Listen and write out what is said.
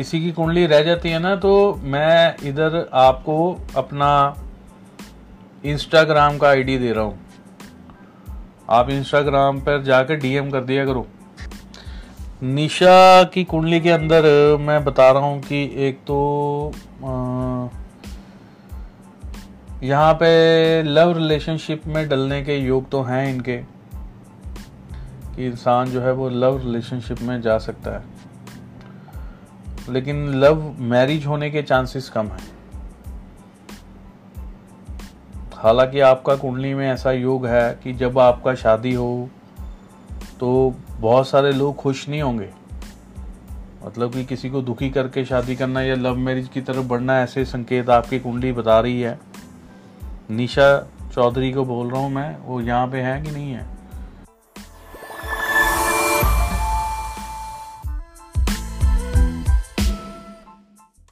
किसी की कुंडली रह जाती है ना तो मैं इधर आपको अपना इंस्टाग्राम का आईडी दे रहा हूँ। आप इंस्टाग्राम पर जाकर डीएम कर दिया करो। निशा की कुंडली के अंदर मैं बता रहा हूँ कि एक तो यहाँ पे लव रिलेशनशिप में डलने के योग तो हैं इनके, कि इंसान जो है वो लव रिलेशनशिप में जा सकता है। लेकिन लव मैरिज होने के चांसेस कम हैं। हालाँकि आपका कुंडली में ऐसा योग है कि जब आपका शादी हो तो बहुत सारे लोग खुश नहीं होंगे। मतलब कि किसी को दुखी करके शादी करना या लव मैरिज की तरफ़ बढ़ना ऐसे संकेत आपकी कुंडली बता रही है। निशा चौधरी को बोल रहा हूँ मैं, वो यहाँ पे है कि नहीं है?